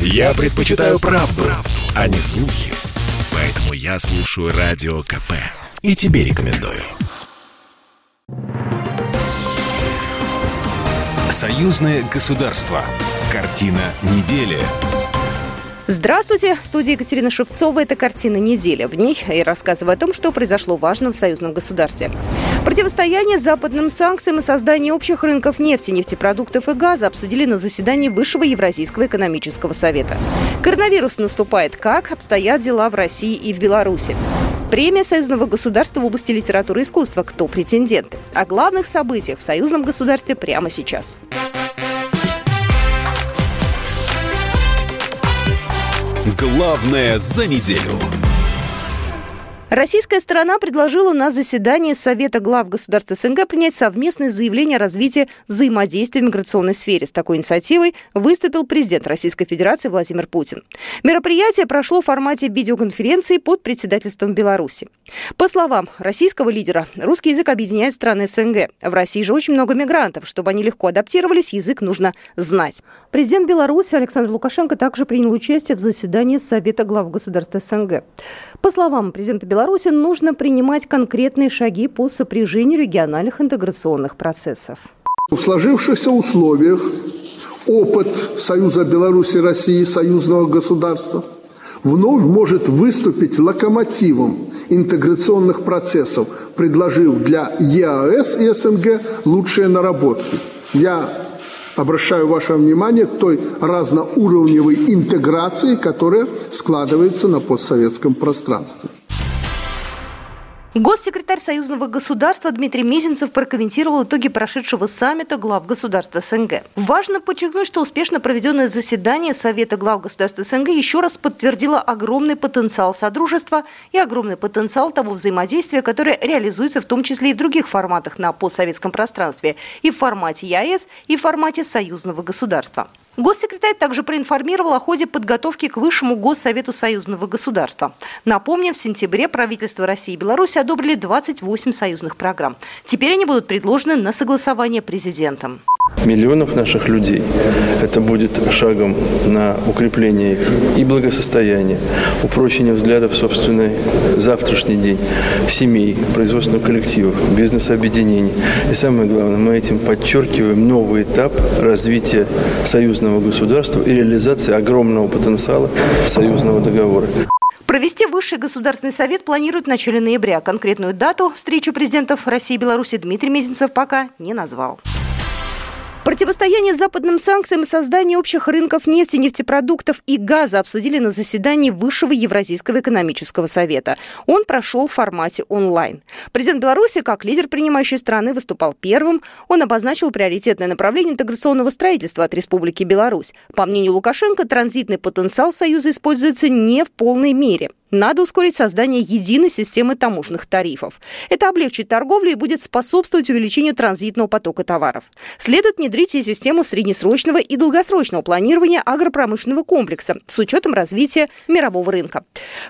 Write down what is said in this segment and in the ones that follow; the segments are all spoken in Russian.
Я предпочитаю правду, правду, а не слухи. Поэтому я слушаю Радио КП. И тебе рекомендую. Союзное государство. Картина недели. Здравствуйте! В студии Екатерина Шевцова. Это «Картина недели». В ней я рассказываю о том, что произошло важно в союзном государстве. Противостояние западным санкциям и создание общих рынков нефти, нефтепродуктов и газа обсудили на заседании Высшего Евразийского экономического совета. Коронавирус наступает. Как обстоят дела в России и в Беларуси? Премия союзного государства в области литературы и искусства. Кто претенденты? О главных событиях в союзном государстве прямо сейчас. Главное за неделю. Российская сторона предложила на заседании Совета глав государств СНГ принять совместное заявление о развитии взаимодействия в миграционной сфере. С такой инициативой выступил президент Российской Федерации Владимир Путин. Мероприятие прошло в формате видеоконференции под председательством Беларуси. По словам российского лидера, русский язык объединяет страны СНГ. В России же очень много мигрантов. Чтобы они легко адаптировались, язык нужно знать. Президент Беларуси Александр Лукашенко также принял участие в заседании Совета глав государств СНГ. По словам президента Беларуси, Беларуси нужно принимать конкретные шаги по сопряжению региональных интеграционных процессов. В сложившихся условиях опыт Союза Беларуси России, союзного государства, вновь может выступить локомотивом интеграционных процессов, предложив для ЕАЭС и СНГ лучшие наработки. Я обращаю ваше внимание к той разноуровневой интеграции, которая складывается на постсоветском пространстве. Госсекретарь Союзного государства Дмитрий Мезенцев прокомментировал итоги прошедшего саммита глав государств СНГ. Важно подчеркнуть, что успешно проведенное заседание Совета глав государств СНГ еще раз подтвердило огромный потенциал Содружества и огромный потенциал того взаимодействия, которое реализуется в том числе и в других форматах на постсоветском пространстве, и в формате ЕАЭС, и в формате союзного государства. Госсекретарь также проинформировал о ходе подготовки к Высшему Госсовету союзного государства. Напомним, в сентябре правительство России и Беларуси одобрили 28 союзных программ. Теперь они будут предложены на согласование президентом. Миллионов наших людей. Это будет шагом на укрепление их и благосостояния, упрочение взглядов в собственный завтрашний день, семей, производственных коллективов, бизнес-объединений. И самое главное, мы этим подчеркиваем новый этап развития союзного государства и реализации огромного потенциала союзного договора. Провести Высший Государственный Совет планирует в начале ноября. Конкретную дату встречи президентов России и Беларуси Дмитрий Мезенцев пока не назвал. Противостояние западным санкциям и создание общих рынков нефти, нефтепродуктов и газа обсудили на заседании Высшего Евразийского экономического совета. Он прошел в формате онлайн. Президент Беларуси, как лидер принимающей страны, выступал первым. Он обозначил приоритетное направление интеграционного строительства от Республики Беларусь. По мнению Лукашенко, транзитный потенциал Союза используется не в полной мере. Надо ускорить создание единой системы таможенных тарифов. Это облегчит торговлю и будет способствовать увеличению транзитного потока товаров. Следует внедрить и систему среднесрочного и долгосрочного планирования агропромышленного комплекса с учетом развития мирового рынка.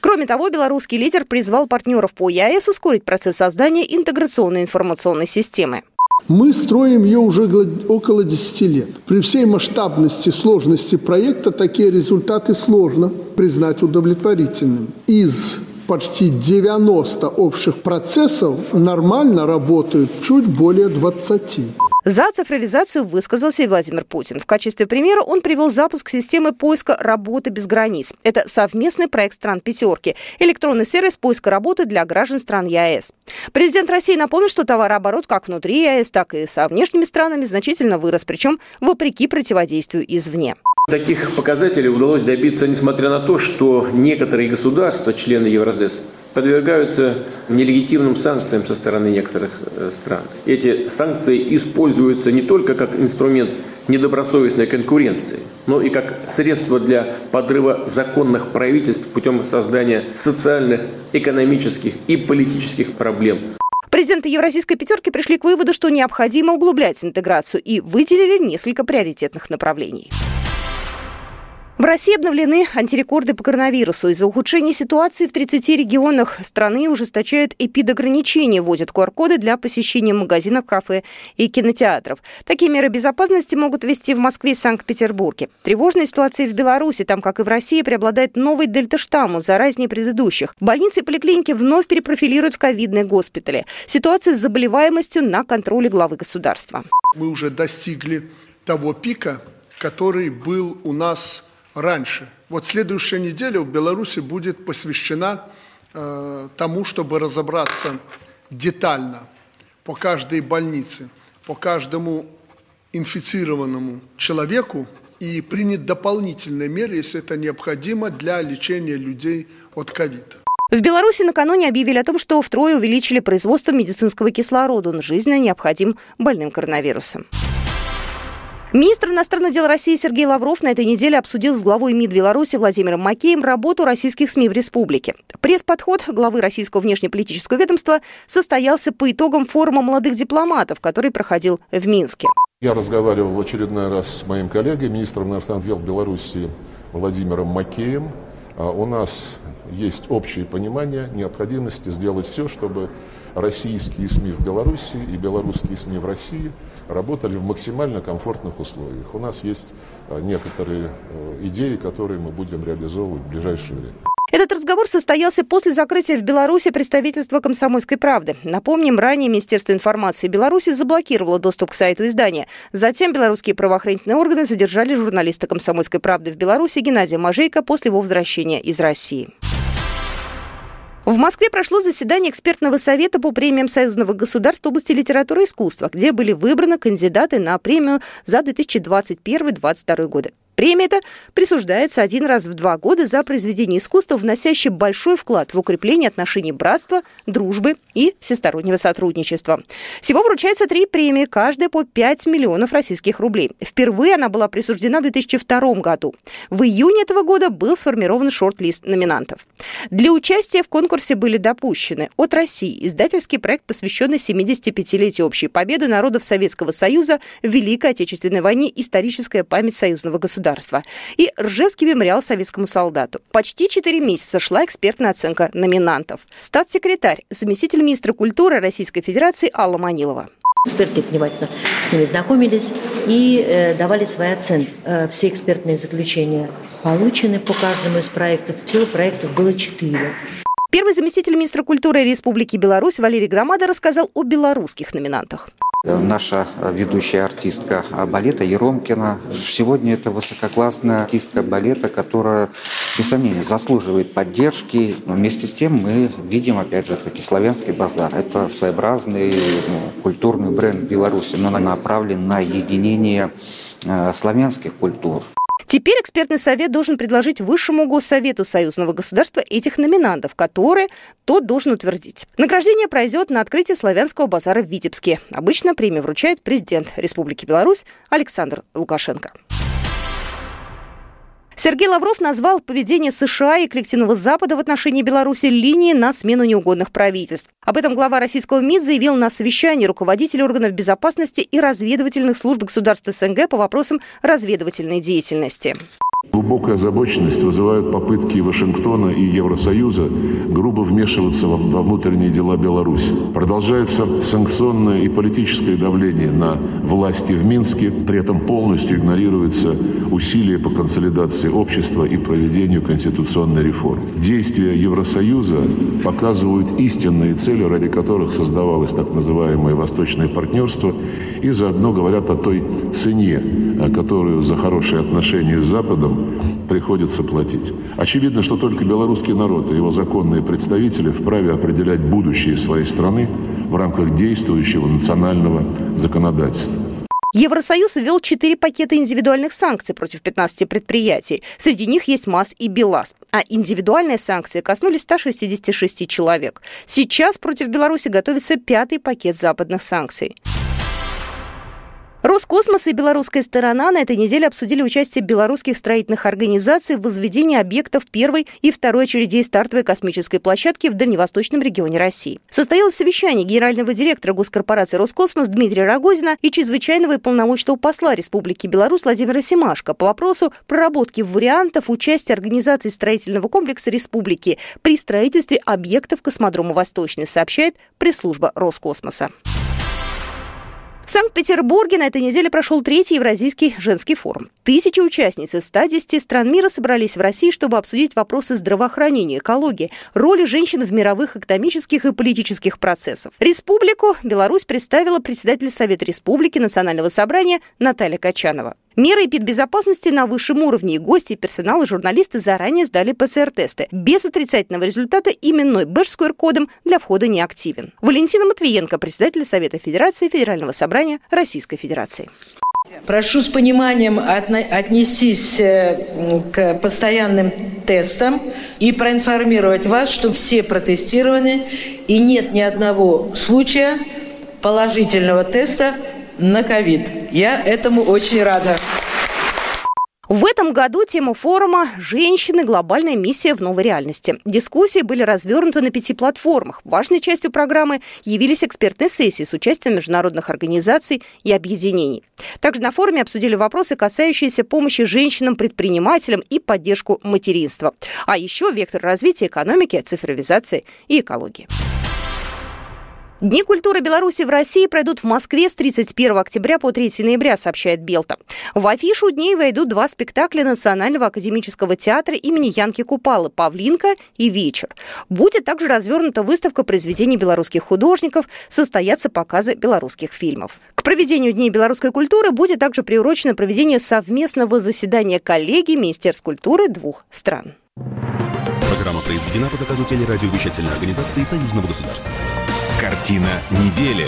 Кроме того, белорусский лидер призвал партнеров по ЕАЭС ускорить процесс создания интеграционной информационной системы. Мы строим ее уже около 10 лет. При всей масштабности, сложности проекта такие результаты сложно признать удовлетворительными. Из почти 90 общих процессов нормально работают чуть более 20. За цифровизацию высказался и Владимир Путин. В качестве примера он привел запуск системы поиска работы без границ. Это совместный проект стран «пятерки» – электронный сервис поиска работы для граждан стран ЕАЭС. Президент России напомнил, что товарооборот как внутри ЕАЭС, так и со внешними странами значительно вырос, причем вопреки противодействию извне. Таких показателей удалось добиться, несмотря на то, что некоторые государства, члены Евразес, подвергаются нелегитимным санкциям со стороны некоторых э, стран. Эти санкции используются не только как инструмент недобросовестной конкуренции, но и как средство для подрыва законных правительств путем создания социальных, экономических и политических проблем. Президенты Евразийской пятерки пришли к выводу, что необходимо углублять интеграцию и выделили несколько приоритетных направлений. В России обновлены антирекорды по коронавирусу. Из-за ухудшения ситуации в 30 регионах страны ужесточают эпидограничения, вводят QR-коды для посещения магазинов, кафе и кинотеатров. Такие меры безопасности могут ввести в Москве и Санкт-Петербурге. Тревожная ситуация в Беларуси. Там, как и в России, преобладает новый дельта-штамм, заразнее предыдущих. Больницы и поликлиники вновь перепрофилируют в ковидные госпитали. Ситуация с заболеваемостью на контроле главы государства. Мы уже достигли того пика, который был у нас раньше. Вот следующая неделя в Беларуси будет посвящена э, тому, чтобы разобраться детально по каждой больнице, по каждому инфицированному человеку и принять дополнительные меры, если это необходимо для лечения людей от ковида. В Беларуси накануне объявили о том, что втрое увеличили производство медицинского кислорода. Он жизненно необходим больным коронавирусом. Министр иностранных дел России Сергей Лавров на этой неделе обсудил с главой МИД Беларуси Владимиром Макеем работу российских СМИ в республике. Пресс-подход главы российского внешнеполитического ведомства состоялся по итогам форума молодых дипломатов, который проходил в Минске. Я разговаривал в очередной раз с моим коллегой, министром иностранных дел Беларуси Владимиром Макеем. А у нас есть общее понимание необходимости сделать все, чтобы российские СМИ в Беларуси и белорусские СМИ в России работали в максимально комфортных условиях. У нас есть а, некоторые э, идеи, которые мы будем реализовывать в ближайшее время. Этот разговор состоялся после закрытия в Беларуси представительства «Комсомольской правды». Напомним, ранее Министерство информации Беларуси заблокировало доступ к сайту издания. Затем белорусские правоохранительные органы задержали журналиста «Комсомольской правды» в Беларуси Геннадия Мажейко после его возвращения из России. В Москве прошло заседание экспертного совета по премиям Союзного государства в области литературы и искусства, где были выбраны кандидаты на премию за 2021-2022 годы. Премия эта присуждается один раз в два года за произведение искусства, вносящее большой вклад в укрепление отношений братства, дружбы и всестороннего сотрудничества. Всего вручается три премии, каждая по 5 миллионов российских рублей. Впервые она была присуждена в 2002 году. В июне этого года был сформирован шорт-лист номинантов. Для участия в конкурсе были допущены от России издательский проект, посвященный 75-летию общей победы народов Советского Союза в Великой Отечественной войне «Историческая память союзного государства» государства и Ржевский мемориал советскому солдату. Почти четыре месяца шла экспертная оценка номинантов. Статс-секретарь, заместитель министра культуры Российской Федерации Алла Манилова. Эксперты внимательно с ними знакомились и э, давали свои оценки. Э, все экспертные заключения получены по каждому из проектов. Всего проектов было четыре. Первый заместитель министра культуры Республики Беларусь Валерий Громада рассказал о белорусских номинантах. Наша ведущая артистка балета Еромкина. Сегодня это высококлассная артистка балета, которая, без сомнения, заслуживает поддержки. Но вместе с тем мы видим, опять же, таки славянский базар. Это своеобразный ну, культурный бренд Беларуси, но направлен на единение э, славянских культур. Теперь экспертный совет должен предложить Высшему Госсовету союзного государства этих номинантов, которые тот должен утвердить. Награждение пройдет на открытии славянского базара в Витебске. Обычно премию вручает президент Республики Беларусь Александр Лукашенко. Сергей Лавров назвал поведение США и коллективного Запада в отношении Беларуси линией на смену неугодных правительств. Об этом глава российского МИД заявил на совещании руководителей органов безопасности и разведывательных служб государств СНГ по вопросам разведывательной деятельности. Глубокая озабоченность вызывают попытки Вашингтона и Евросоюза грубо вмешиваться во внутренние дела Беларуси. Продолжается санкционное и политическое давление на власти в Минске, при этом полностью игнорируются усилия по консолидации общества и проведению конституционной реформы. Действия Евросоюза показывают истинные цели, ради которых создавалось так называемое «восточное партнерство», и заодно говорят о той цене, которую за хорошие отношения с Западом приходится платить. Очевидно, что только белорусский народ и его законные представители вправе определять будущее своей страны в рамках действующего национального законодательства. Евросоюз ввел четыре пакета индивидуальных санкций против 15 предприятий. Среди них есть МАЗ и БелАЗ. А индивидуальные санкции коснулись 166 человек. Сейчас против Беларуси готовится пятый пакет западных санкций. Роскосмос и белорусская сторона на этой неделе обсудили участие белорусских строительных организаций в возведении объектов первой и второй очередей стартовой космической площадки в дальневосточном регионе России. Состоялось совещание генерального директора госкорпорации «Роскосмос» Дмитрия Рогозина и чрезвычайного и полномочного посла Республики Беларусь Владимира Семашко по вопросу проработки вариантов участия организации строительного комплекса республики при строительстве объектов космодрома «Восточный», сообщает пресс-служба Роскосмоса. В Санкт-Петербурге на этой неделе прошел третий Евразийский женский форум. Тысячи участниц из 110 стран мира собрались в России, чтобы обсудить вопросы здравоохранения, экологии, роли женщин в мировых экономических и политических процессах. Республику Беларусь представила председатель Совета Республики Национального собрания Наталья Качанова. Меры эпидбезопасности на высшем уровне, и гости, персонал, и журналисты заранее сдали ПЦР-тесты. Без отрицательного результата именной бэдж с QR-кодом для входа не активен. Валентина Матвиенко, председатель Совета Федерации Федерального собрания Российской Федерации. Прошу с пониманием отнестись э, к постоянным тестам и проинформировать вас, что все протестированы и нет ни одного случая положительного теста на ковид. Я этому очень рада. В этом году тема форума «Женщины. Глобальная миссия в новой реальности». Дискуссии были развернуты на пяти платформах. Важной частью программы явились экспертные сессии с участием международных организаций и объединений. Также на форуме обсудили вопросы, касающиеся помощи женщинам-предпринимателям и поддержку материнства. А еще вектор развития экономики, цифровизации и экологии. Дни культуры Беларуси в России пройдут в Москве с 31 октября по 3 ноября, сообщает Белта. В афишу дней войдут два спектакля Национального академического театра имени Янки Купалы «Павлинка» и «Вечер». Будет также развернута выставка произведений белорусских художников, состоятся показы белорусских фильмов. К проведению Дней белорусской культуры будет также приурочено проведение совместного заседания коллегий Министерств культуры двух стран. Произведена по заказу телерадиовещательной организации Союзного государства. Картина недели.